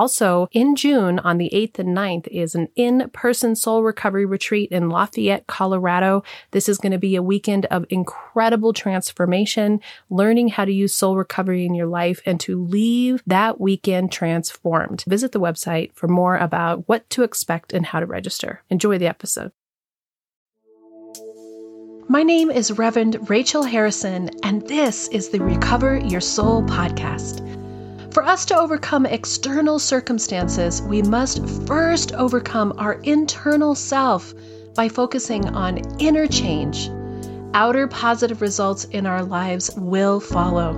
Also, in June on the 8th and 9th is an in person soul Recovery Retreat in Lafayette, Colorado. This is going to be a weekend of incredible transformation, learning how to use soul recovery in your life and to leave that weekend transformed. Visit the website for more about what to expect and how to register. Enjoy the episode. My name is Reverend Rachel Harrison, and this is the Recover Your Soul podcast. For us to overcome external circumstances, we must first overcome our internal self by focusing on inner change. Outer positive results in our lives will follow.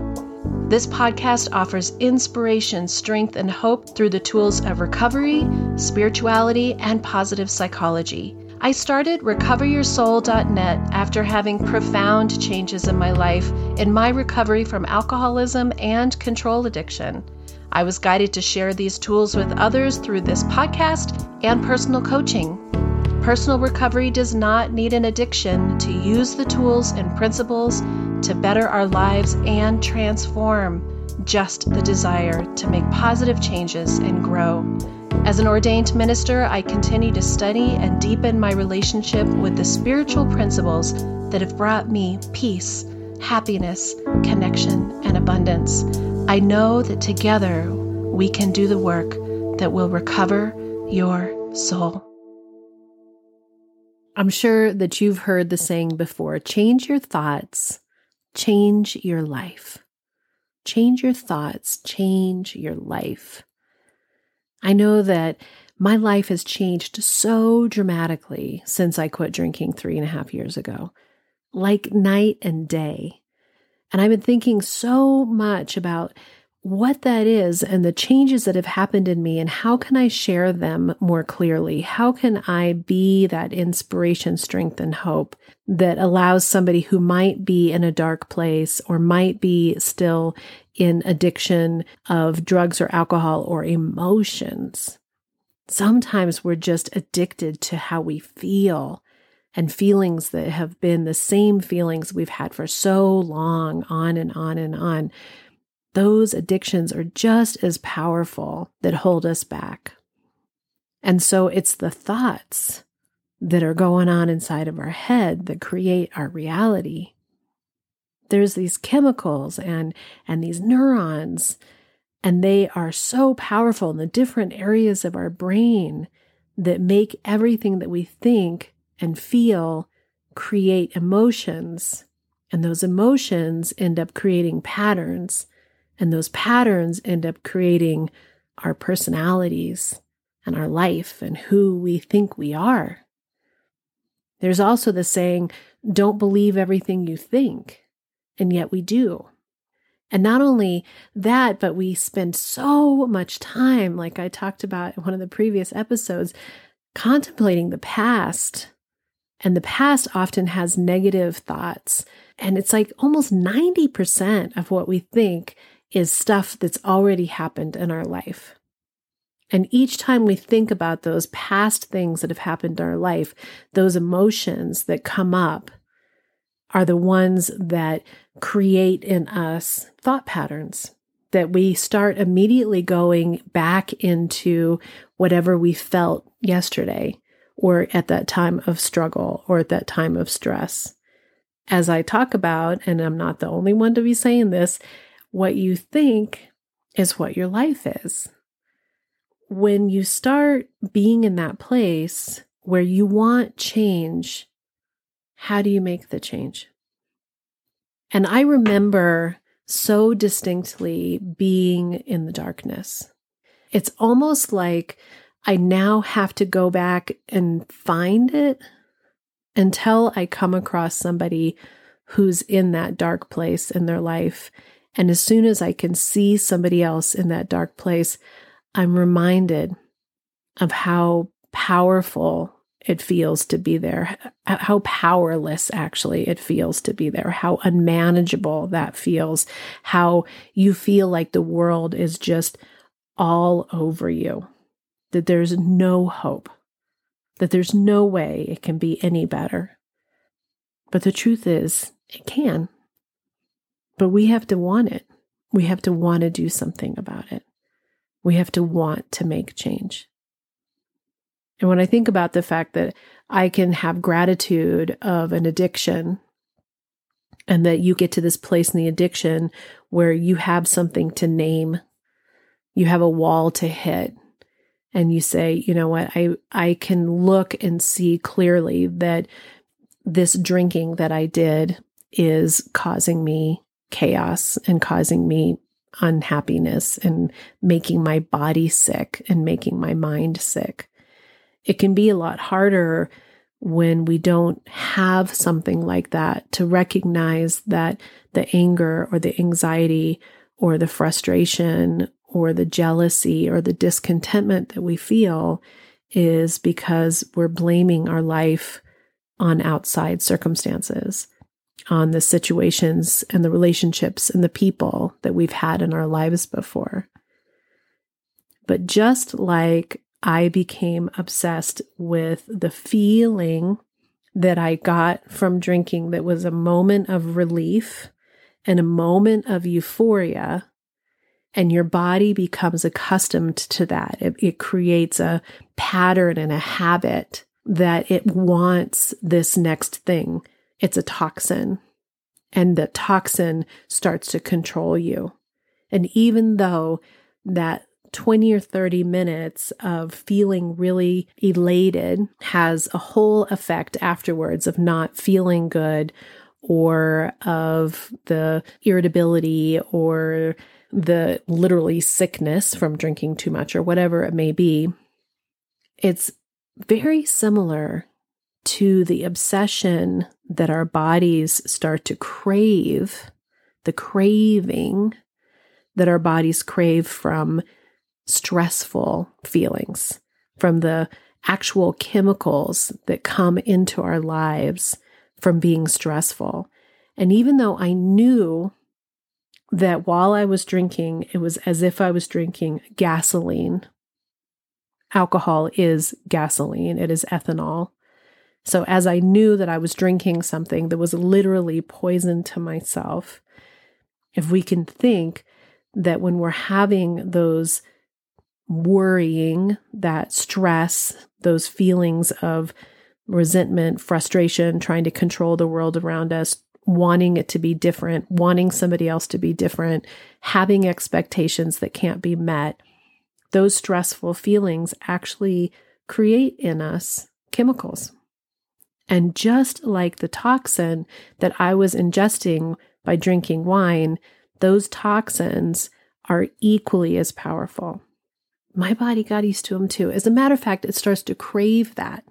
This podcast offers inspiration, strength, and hope through the tools of recovery, spirituality, and positive psychology. I started recoveryoursoul.net after having profound changes in my life in my recovery from alcoholism and control addiction. I was guided to share these tools with others through this podcast and personal coaching. Personal recovery does not need an addiction to use the tools and principles to better our lives and transform, just the desire to make positive changes and grow. As an ordained minister, I continue to study and deepen my relationship with the spiritual principles that have brought me peace, happiness, connection, and abundance. I know that together we can do the work that will recover your soul. I'm sure that you've heard the saying before change your thoughts, change your life. Change your thoughts, change your life. I know that my life has changed so dramatically since I quit drinking three and a half years ago, like night and day. And I've been thinking so much about what that is and the changes that have happened in me and how can I share them more clearly? How can I be that inspiration, strength, and hope that allows somebody who might be in a dark place or might be still in addiction of drugs or alcohol or emotions? Sometimes we're just addicted to how we feel and feelings that have been the same feelings we've had for so long, on and on and on those addictions are just as powerful that hold us back. And so it's the thoughts that are going on inside of our head that create our reality. There's these chemicals and, and these neurons, and they are so powerful in the different areas of our brain that make everything that we think and feel create emotions. And those emotions end up creating patterns and those patterns end up creating our personalities and our life and who we think we are. There's also the saying, don't believe everything you think. And yet we do. And not only that, but we spend so much time, like I talked about in one of the previous episodes, contemplating the past. And the past often has negative thoughts. And it's like almost 90% of what we think is stuff that's already happened in our life. And each time we think about those past things that have happened in our life, those emotions that come up are the ones that create in us thought patterns that we start immediately going back into whatever we felt yesterday or at that time of struggle or at that time of stress. As I talk about, and I'm not the only one to be saying this, what you think is what your life is. When you start being in that place where you want change, how do you make the change? And I remember so distinctly being in the darkness. It's almost like I now have to go back and find it until I come across somebody who's in that dark place in their life and as soon as I can see somebody else in that dark place, I'm reminded of how powerful it feels to be there, how powerless actually it feels to be there, how unmanageable that feels, how you feel like the world is just all over you, that there's no hope, that there's no way it can be any better. But the truth is, it can. But we have to want it. We have to want to do something about it. We have to want to make change. And when I think about the fact that I can have gratitude of an addiction and that you get to this place in the addiction where you have something to name, you have a wall to hit, and you say, you know what, I, I can look and see clearly that this drinking that I did is causing me chaos and causing me unhappiness and making my body sick and making my mind sick it can be a lot harder when we don't have something like that to recognize that the anger or the anxiety or the frustration or the jealousy or the discontentment that we feel is because we're blaming our life on outside circumstances, on the situations and the relationships and the people that we've had in our lives before. But just like I became obsessed with the feeling that I got from drinking that was a moment of relief and a moment of euphoria. And your body becomes accustomed to that. It, it creates a pattern and a habit that it wants this next thing. It's a toxin, and the toxin starts to control you. And even though that 20 or 30 minutes of feeling really elated has a whole effect afterwards of not feeling good or of the irritability or the literally sickness from drinking too much or whatever it may be. It's very similar to the obsession that our bodies start to crave, the craving that our bodies crave from stressful feelings, from the actual chemicals that come into our lives from being stressful. And even though I knew that while I was drinking, it was as if I was drinking gasoline. Alcohol is gasoline, it is ethanol. So, as I knew that I was drinking something that was literally poison to myself, if we can think that when we're having those worrying, that stress, those feelings of resentment, frustration, trying to control the world around us, wanting it to be different, wanting somebody else to be different, having expectations that can't be met, those stressful feelings actually create in us chemicals. And just like the toxin that I was ingesting by drinking wine, those toxins are equally as powerful my body got used to them too. As a matter of fact, it starts to crave that.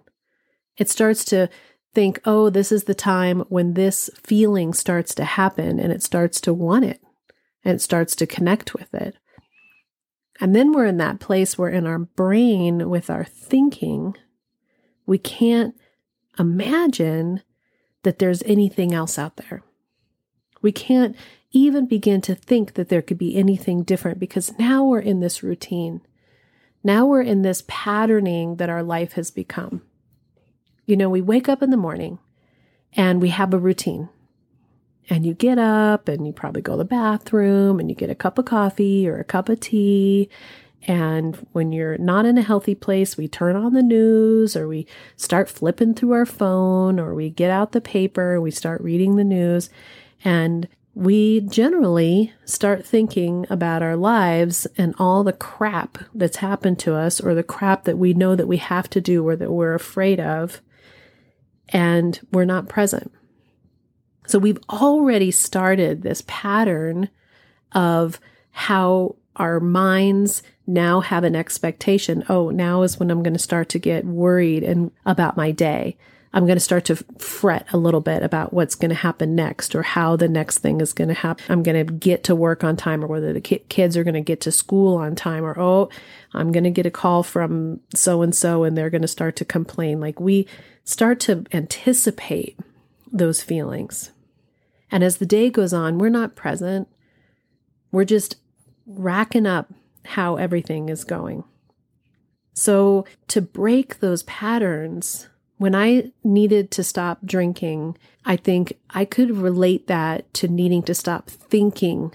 It starts to think, oh, this is the time when this feeling starts to happen and it starts to want it and it starts to connect with it. And then we're in that place where in our brain, with our thinking, we can't imagine that there's anything else out there. We can't even begin to think that there could be anything different because now we're in this routine. Now we're in this patterning that our life has become. You know, we wake up in the morning and we have a routine. And you get up and you probably go to the bathroom and you get a cup of coffee or a cup of tea. And when you're not in a healthy place, we turn on the news or we start flipping through our phone or we get out the paper and we start reading the news. And we generally start thinking about our lives and all the crap that's happened to us or the crap that we know that we have to do or that we're afraid of, and we're not present. So we've already started this pattern of how our minds now have an expectation. Oh, now is when I'm going to start to get worried and about my day. I'm going to start to fret a little bit about what's going to happen next or how the next thing is going to happen. I'm going to get to work on time or whether the ki- kids are going to get to school on time or, oh, I'm going to get a call from so and so and they're going to start to complain. Like we start to anticipate those feelings. And as the day goes on, we're not present. We're just racking up how everything is going. So to break those patterns, when I needed to stop drinking, I think I could relate that to needing to stop thinking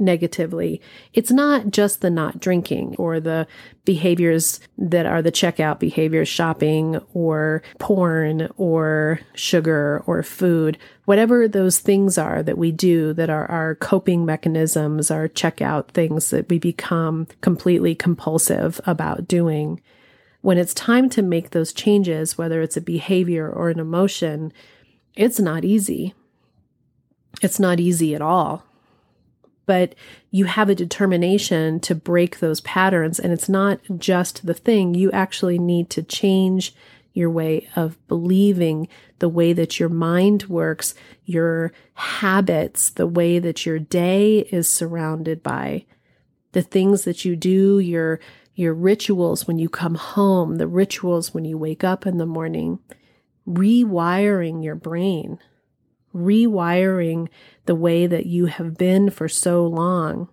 negatively. It's not just the not drinking or the behaviors that are the checkout behaviors, shopping or porn or sugar or food, whatever those things are that we do that are our coping mechanisms, our checkout things that we become completely compulsive about doing. When it's time to make those changes, whether it's a behavior or an emotion, it's not easy. It's not easy at all but you have a determination to break those patterns. And it's not just the thing, you actually need to change your way of believing, the way that your mind works, your habits, the way that your day is surrounded by the things that you do, your your rituals when you come home, the rituals when you wake up in the morning, rewiring your brain rewiring the way that you have been for so long.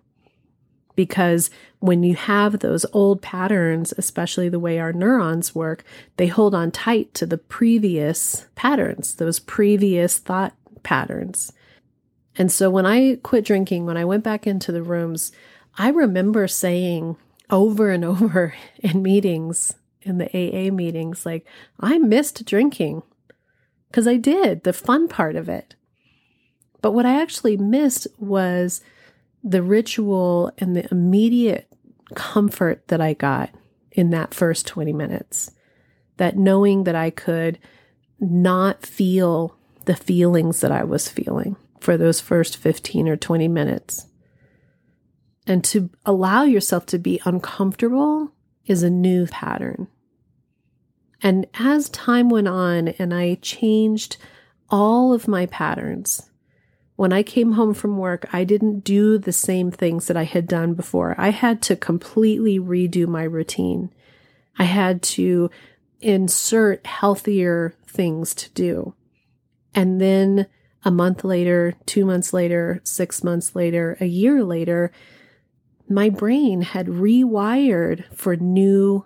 Because when you have those old patterns, especially the way our neurons work, they hold on tight to the previous patterns, those previous thought patterns. And so when I quit drinking, when I went back into the rooms, I remember saying over and over in meetings, in the AA meetings, like, I missed drinking because I did the fun part of it. But what I actually missed was the ritual and the immediate comfort that I got in that first 20 minutes. That knowing that I could not feel the feelings that I was feeling for those first 15 or 20 minutes. And to allow yourself to be uncomfortable is a new pattern. And as time went on and I changed all of my patterns, when I came home from work, I didn't do the same things that I had done before. I had to completely redo my routine. I had to insert healthier things to do. And then a month later, two months later, six months later, a year later, my brain had rewired for new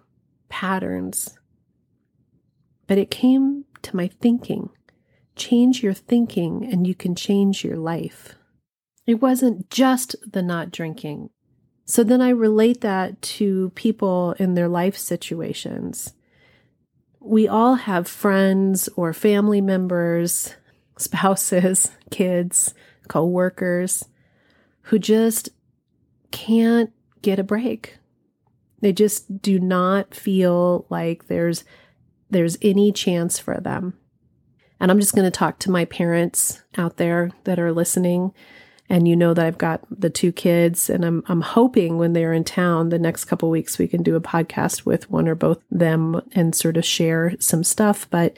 patterns but it came to my thinking. Change your thinking and you can change your life. It wasn't just the not drinking. So then I relate that to people in their life situations. We all have friends or family members, spouses, kids, co-workers who just can't get a break. They just do not feel like there's there's any chance for them. And I'm just going to talk to my parents out there that are listening. And you know that I've got the two kids, and I'm I'm hoping when they're in town the next couple weeks we can do a podcast with one or both them and sort of share some stuff. But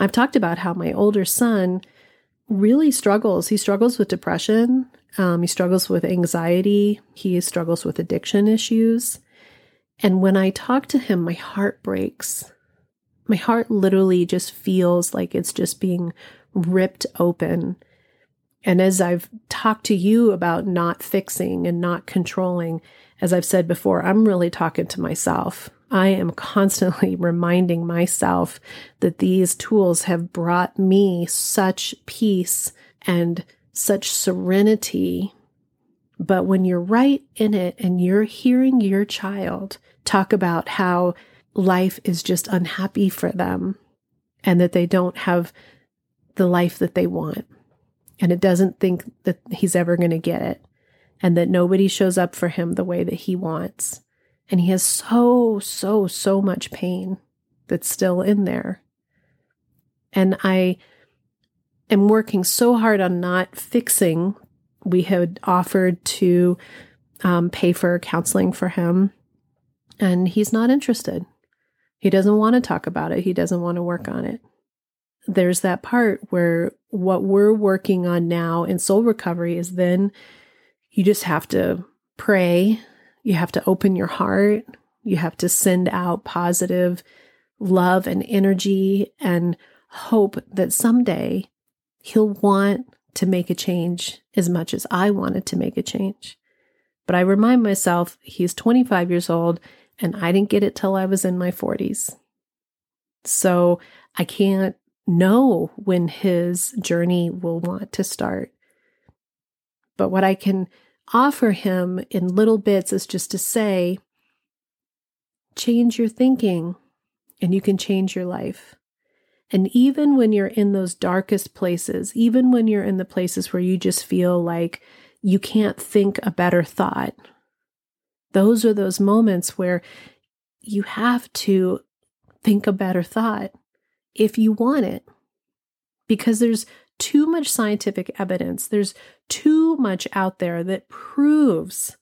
I've talked about how my older son really struggles. He struggles with depression. Um, he struggles with anxiety. He struggles with addiction issues. And when I talk to him, my heart breaks my heart literally just feels like it's just being ripped open. And as I've talked to you about not fixing and not controlling, as I've said before, I'm really talking to myself. I am constantly reminding myself that these tools have brought me such peace and such serenity. But when you're right in it and you're hearing your child talk about how life is just unhappy for them and that they don't have the life that they want. And it doesn't think that he's ever going to get it and that nobody shows up for him the way that he wants. And he has so, so, so much pain that's still in there. And I am working so hard on not fixing. We had offered to um, pay for counseling for him, and he's not interested. He doesn't want to talk about it. He doesn't want to work on it. there's that part where what we're working on now in soul recovery is then you just have to pray, you have to open your heart, you have to send out positive love and energy and hope that someday he'll want to make a change as much as I wanted to make a change. But I remind myself he's 25 years old and I didn't get it till I was in my 40s. So I can't know when his journey will want to start. But what I can offer him in little bits is just to say, change your thinking and you can change your life. And even when you're in those darkest places, even when you're in the places where you just feel like you can't think a better thought, those are those moments where you have to think a better thought if you want it. Because there's too much scientific evidence, there's too much out there that proves,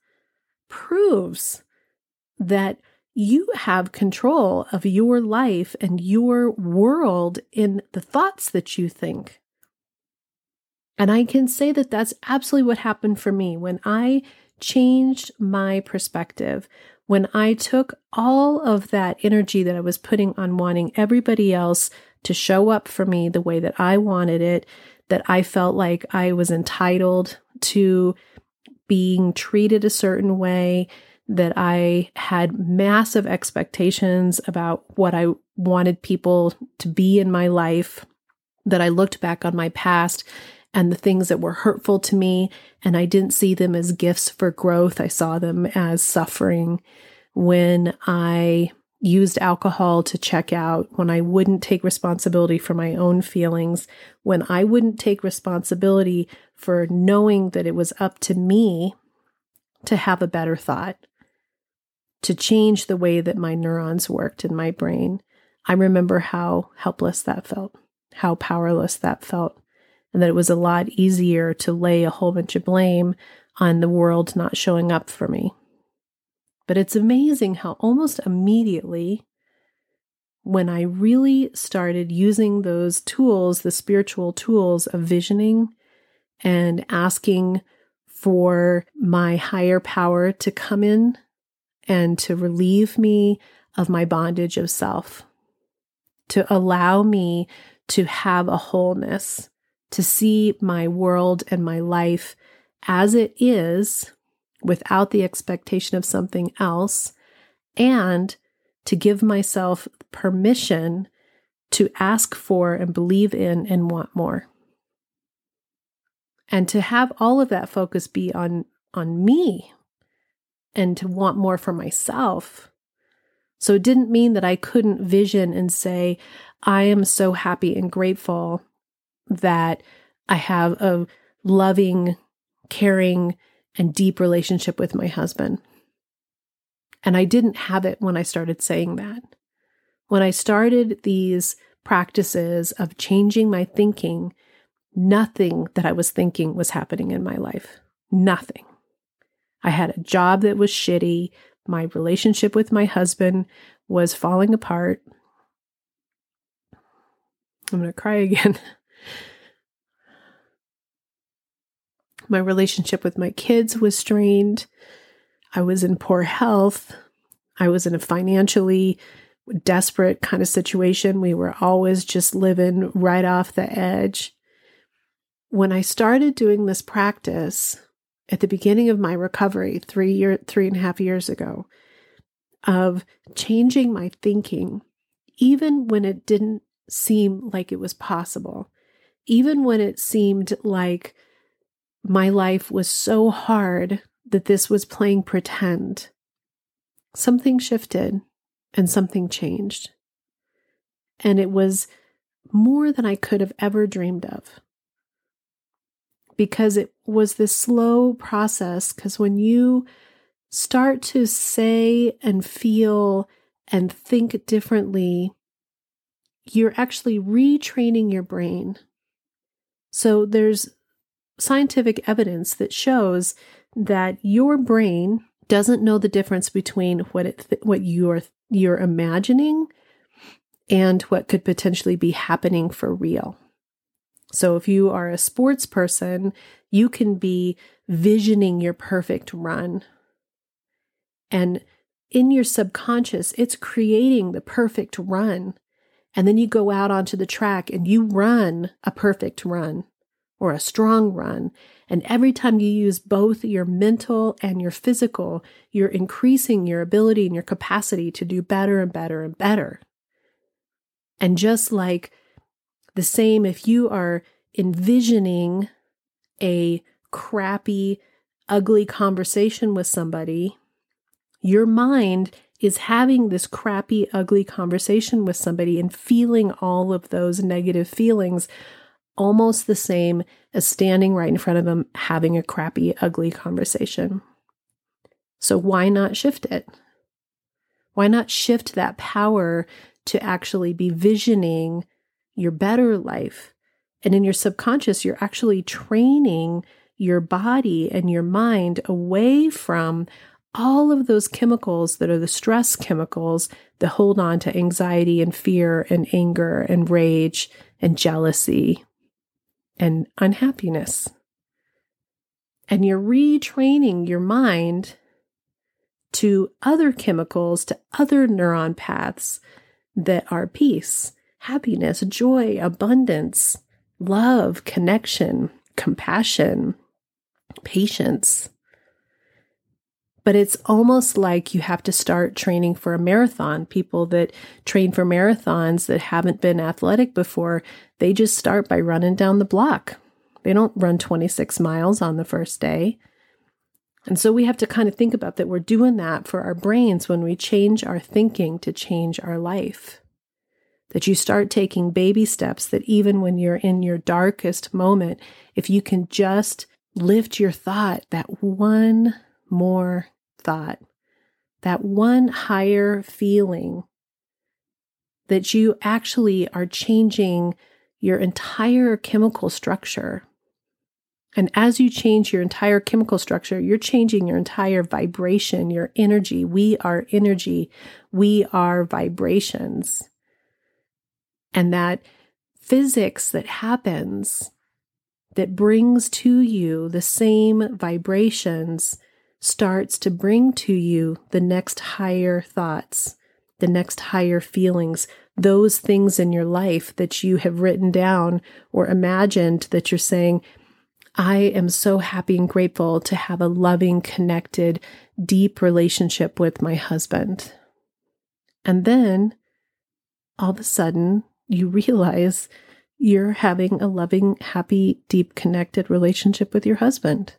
proves that you have control of your life and your world in the thoughts that you think. And I can say that that's absolutely what happened for me when I changed my perspective, when I took all of that energy that I was putting on wanting everybody else to show up for me the way that I wanted it, that I felt like I was entitled to being treated a certain way, that I had massive expectations about what I wanted people to be in my life, that I looked back on my past and the things that were hurtful to me, and I didn't see them as gifts for growth. I saw them as suffering. When I used alcohol to check out, when I wouldn't take responsibility for my own feelings, when I wouldn't take responsibility for knowing that it was up to me to have a better thought to change the way that my neurons worked in my brain, I remember how helpless that felt, how powerless that felt, and that it was a lot easier to lay a whole bunch of blame on the world not showing up for me. But it's amazing how almost immediately, when I really started using those tools, the spiritual tools of visioning and asking for my higher power to come in and to relieve me of my bondage of self, to allow me to have a wholeness, to see my world and my life as it is without the expectation of something else, and to give myself permission to ask for and believe in and want more. And to have all of that focus be on on me, and to want more for myself. So it didn't mean that I couldn't vision and say, I am so happy and grateful that I have a loving, caring, and deep relationship with my husband. And I didn't have it when I started saying that. When I started these practices of changing my thinking, nothing that I was thinking was happening in my life. Nothing. I had a job that was shitty. My relationship with my husband was falling apart. I'm going to cry again. my relationship with my kids was strained. I was in poor health. I was in a financially desperate kind of situation. We were always just living right off the edge. When I started doing this practice, at the beginning of my recovery three year three and a half years ago of changing my thinking even when it didn't seem like it was possible even when it seemed like my life was so hard that this was playing pretend something shifted and something changed. And it was more than i could have ever dreamed of because it was this slow process. Because when you start to say and feel and think differently, you're actually retraining your brain. So there's scientific evidence that shows that your brain doesn't know the difference between what it th- what you're you're imagining and what could potentially be happening for real. So, if you are a sports person, you can be visioning your perfect run. And in your subconscious, it's creating the perfect run. And then you go out onto the track and you run a perfect run or a strong run. And every time you use both your mental and your physical, you're increasing your ability and your capacity to do better and better and better. And just like the same, if you are envisioning a crappy, ugly conversation with somebody, your mind is having this crappy, ugly conversation with somebody and feeling all of those negative feelings almost the same as standing right in front of them having a crappy, ugly conversation. So, why not shift it? Why not shift that power to actually be visioning your better life? And in your subconscious, you're actually training your body and your mind away from all of those chemicals that are the stress chemicals that hold on to anxiety and fear and anger and rage and jealousy and unhappiness. And you're retraining your mind to other chemicals, to other neuron paths that are peace, happiness, joy, abundance, love, connection, compassion, patience. But it's almost like you have to start training for a marathon. People that train for marathons that haven't been athletic before, they just start by running down the block. They don't run 26 miles on the first day. And so we have to kind of think about that we're doing that for our brains when we change our thinking to change our life. That you start taking baby steps, that even when you're in your darkest moment, if you can just lift your thought that one more thought, that one higher feeling, that you actually are changing your entire chemical structure. And as you change your entire chemical structure, you're changing your entire vibration, your energy. We are energy. We are vibrations. And that physics that happens that brings to you the same vibrations starts to bring to you the next higher thoughts, the next higher feelings, those things in your life that you have written down or imagined that you're saying, I am so happy and grateful to have a loving, connected, deep relationship with my husband. And then all of a sudden, you realize you're having a loving, happy, deep, connected relationship with your husband.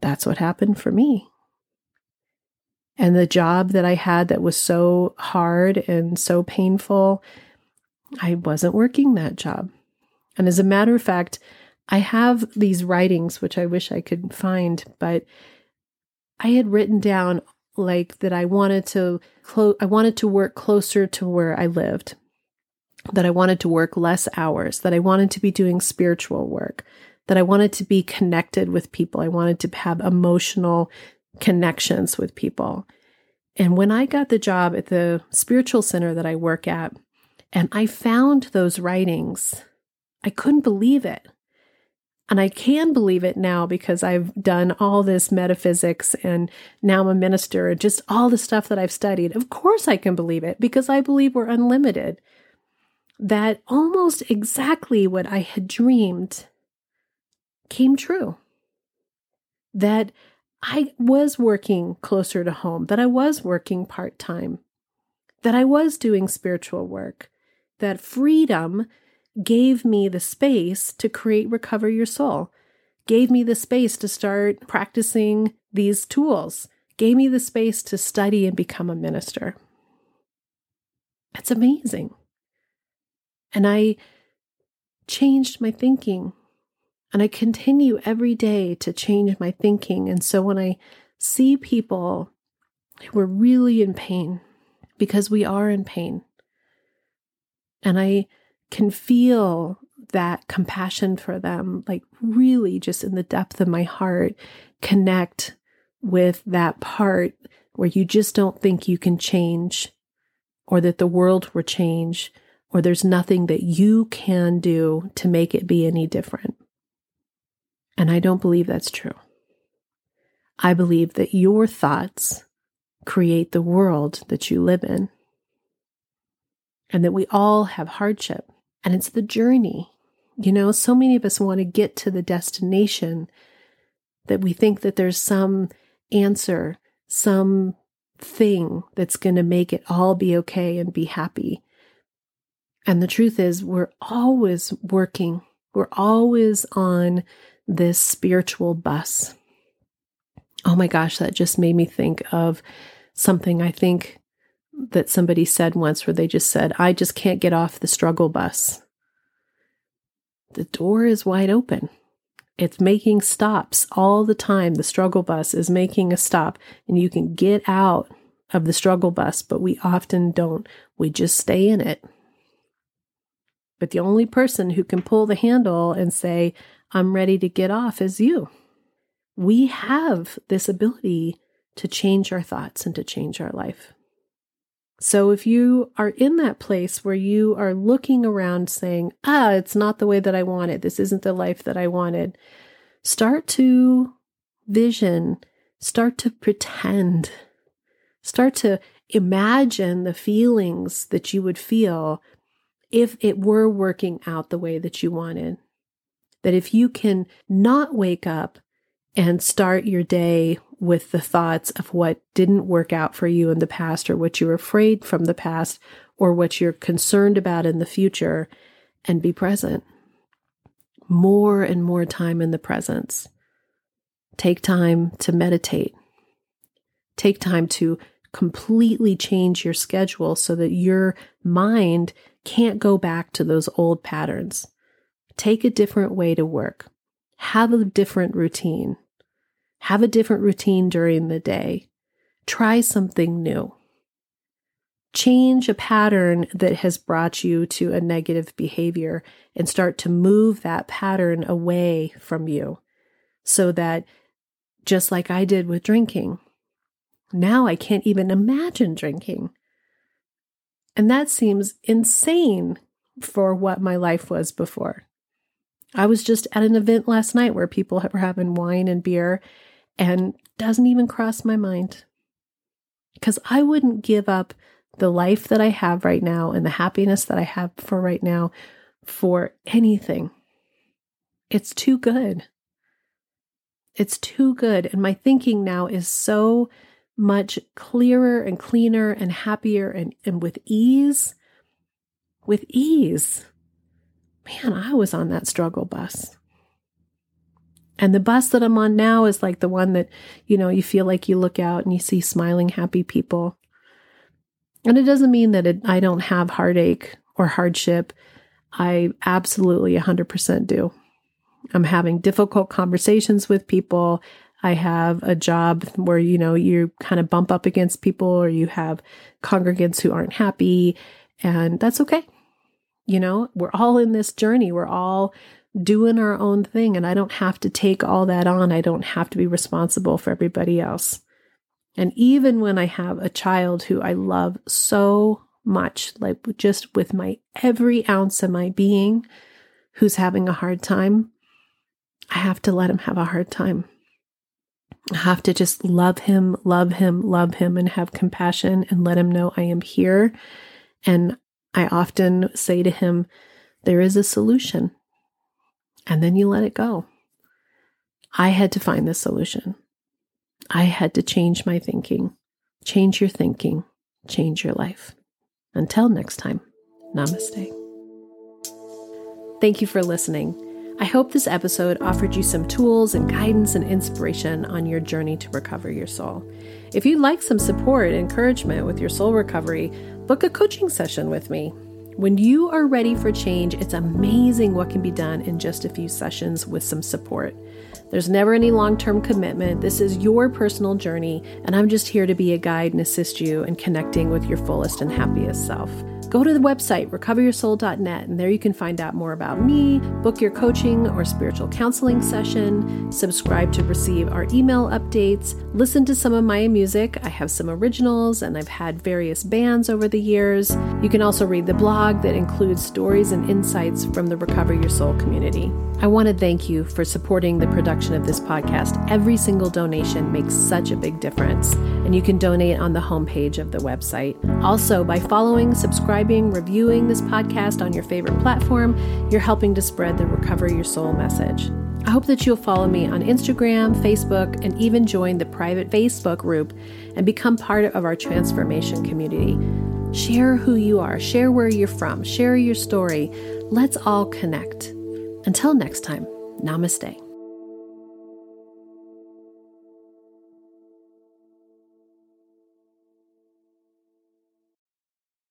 That's what happened for me. And the job that I had that was so hard and so painful, I wasn't working that job. And as a matter of fact, I have these writings, which I wish I could find, but I had written down like that I wanted to I wanted to work closer to where I lived. That I wanted to work less hours, that I wanted to be doing spiritual work, that I wanted to be connected with people. I wanted to have emotional connections with people. And when I got the job at the spiritual center that I work at, and I found those writings, I couldn't believe it. And I can believe it now because I've done all this metaphysics and now I'm a minister and just all the stuff that I've studied. Of course, I can believe it because I believe we're unlimited. That almost exactly what I had dreamed came true. That I was working closer to home, that I was working part time, that I was doing spiritual work, that freedom gave me the space to create Recover Your Soul, gave me the space to start practicing these tools, gave me the space to study and become a minister. It's amazing. And I changed my thinking and I continue every day to change my thinking. And so when I see people who are really in pain, because we are in pain, and I can feel that compassion for them, like really just in the depth of my heart, connect with that part where you just don't think you can change or that the world will change or there's nothing that you can do to make it be any different. And I don't believe that's true. I believe that your thoughts create the world that you live in, and that we all have hardship, and it's the journey. You know, so many of us want to get to the destination that we think that there's some answer, some thing that's going to make it all be okay and be happy. And the truth is, we're always working, we're always on this spiritual bus. Oh my gosh, that just made me think of something I think that somebody said once where they just said, I just can't get off the struggle bus. The door is wide open. It's making stops all the time. The struggle bus is making a stop, and you can get out of the struggle bus, but we often don't. We just stay in it. But the only person who can pull the handle and say, I'm ready to get off is you. We have this ability to change our thoughts and to change our life. So if you are in that place where you are looking around saying, ah, it's not the way that I wanted, this isn't the life that I wanted, start to vision, start to pretend, start to imagine the feelings that you would feel if it were working out the way that you wanted. That if you can not wake up and start your day with the thoughts of what didn't work out for you in the past or what you're afraid from the past or what you're concerned about in the future and be present. More and more time in the presence. Take time to meditate. Take time to completely change your schedule so that your mind can't go back to those old patterns. Take a different way to work. Have a different routine. Have a different routine during the day. Try something new. Change a pattern that has brought you to a negative behavior and start to move that pattern away from you so that just like I did with drinking, now I can't even imagine drinking. And that seems insane for what my life was before. I was just at an event last night where people were having wine and beer and doesn't even cross my mind. Because I wouldn't give up the life that I have right now and the happiness that I have for right now for anything. It's too good. It's too good. And my thinking now is so much clearer and cleaner and happier and, and with ease. With ease. Man, I was on that struggle bus. And the bus that I'm on now is like the one that, you know, you feel like you look out and you see smiling, happy people. And it doesn't mean that it, I don't have heartache or hardship. I absolutely 100% do. I'm having difficult conversations with people. I have a job where, you know, you kind of bump up against people or you have congregants who aren't happy, and that's okay. You know, we're all in this journey. We're all doing our own thing. And I don't have to take all that on. I don't have to be responsible for everybody else. And even when I have a child who I love so much, like just with my every ounce of my being, who's having a hard time, I have to let him have a hard time. I have to just love him, love him, love him, and have compassion and let him know I am here. And I often say to him, There is a solution and then you let it go. I had to find the solution. I had to change my thinking. Change your thinking, change your life. Until next time, namaste. Thank you for listening. I hope this episode offered you some tools and guidance and inspiration on your journey to recover your soul. If you'd like some support and encouragement with your soul recovery, book a coaching session with me. When you are ready for change, it's amazing what can be done in just a few sessions with some support. There's never any long term commitment. This is your personal journey, and I'm just here to be a guide and assist you in connecting with your fullest and happiest self. Go to the website, recoveryoursoul.net, and there you can find out more about me, book your coaching or spiritual counseling session, subscribe to receive our email updates, listen to some of my music. I have some originals and I've had various bands over the years. You can also read the blog that includes stories and insights from the Recover Your Soul community. I want to thank you for supporting the production of this podcast. Every single donation makes such a big difference, and you can donate on the homepage of the website. Also, by following, subscribing, reviewing this podcast on your favorite platform, you're helping to spread the Recover Your Soul message. I hope that you'll follow me on Instagram, Facebook, and even join the private Facebook group and become part of our transformation community. Share who you are, share where you're from, share your story. Let's all connect. Until next time, namaste.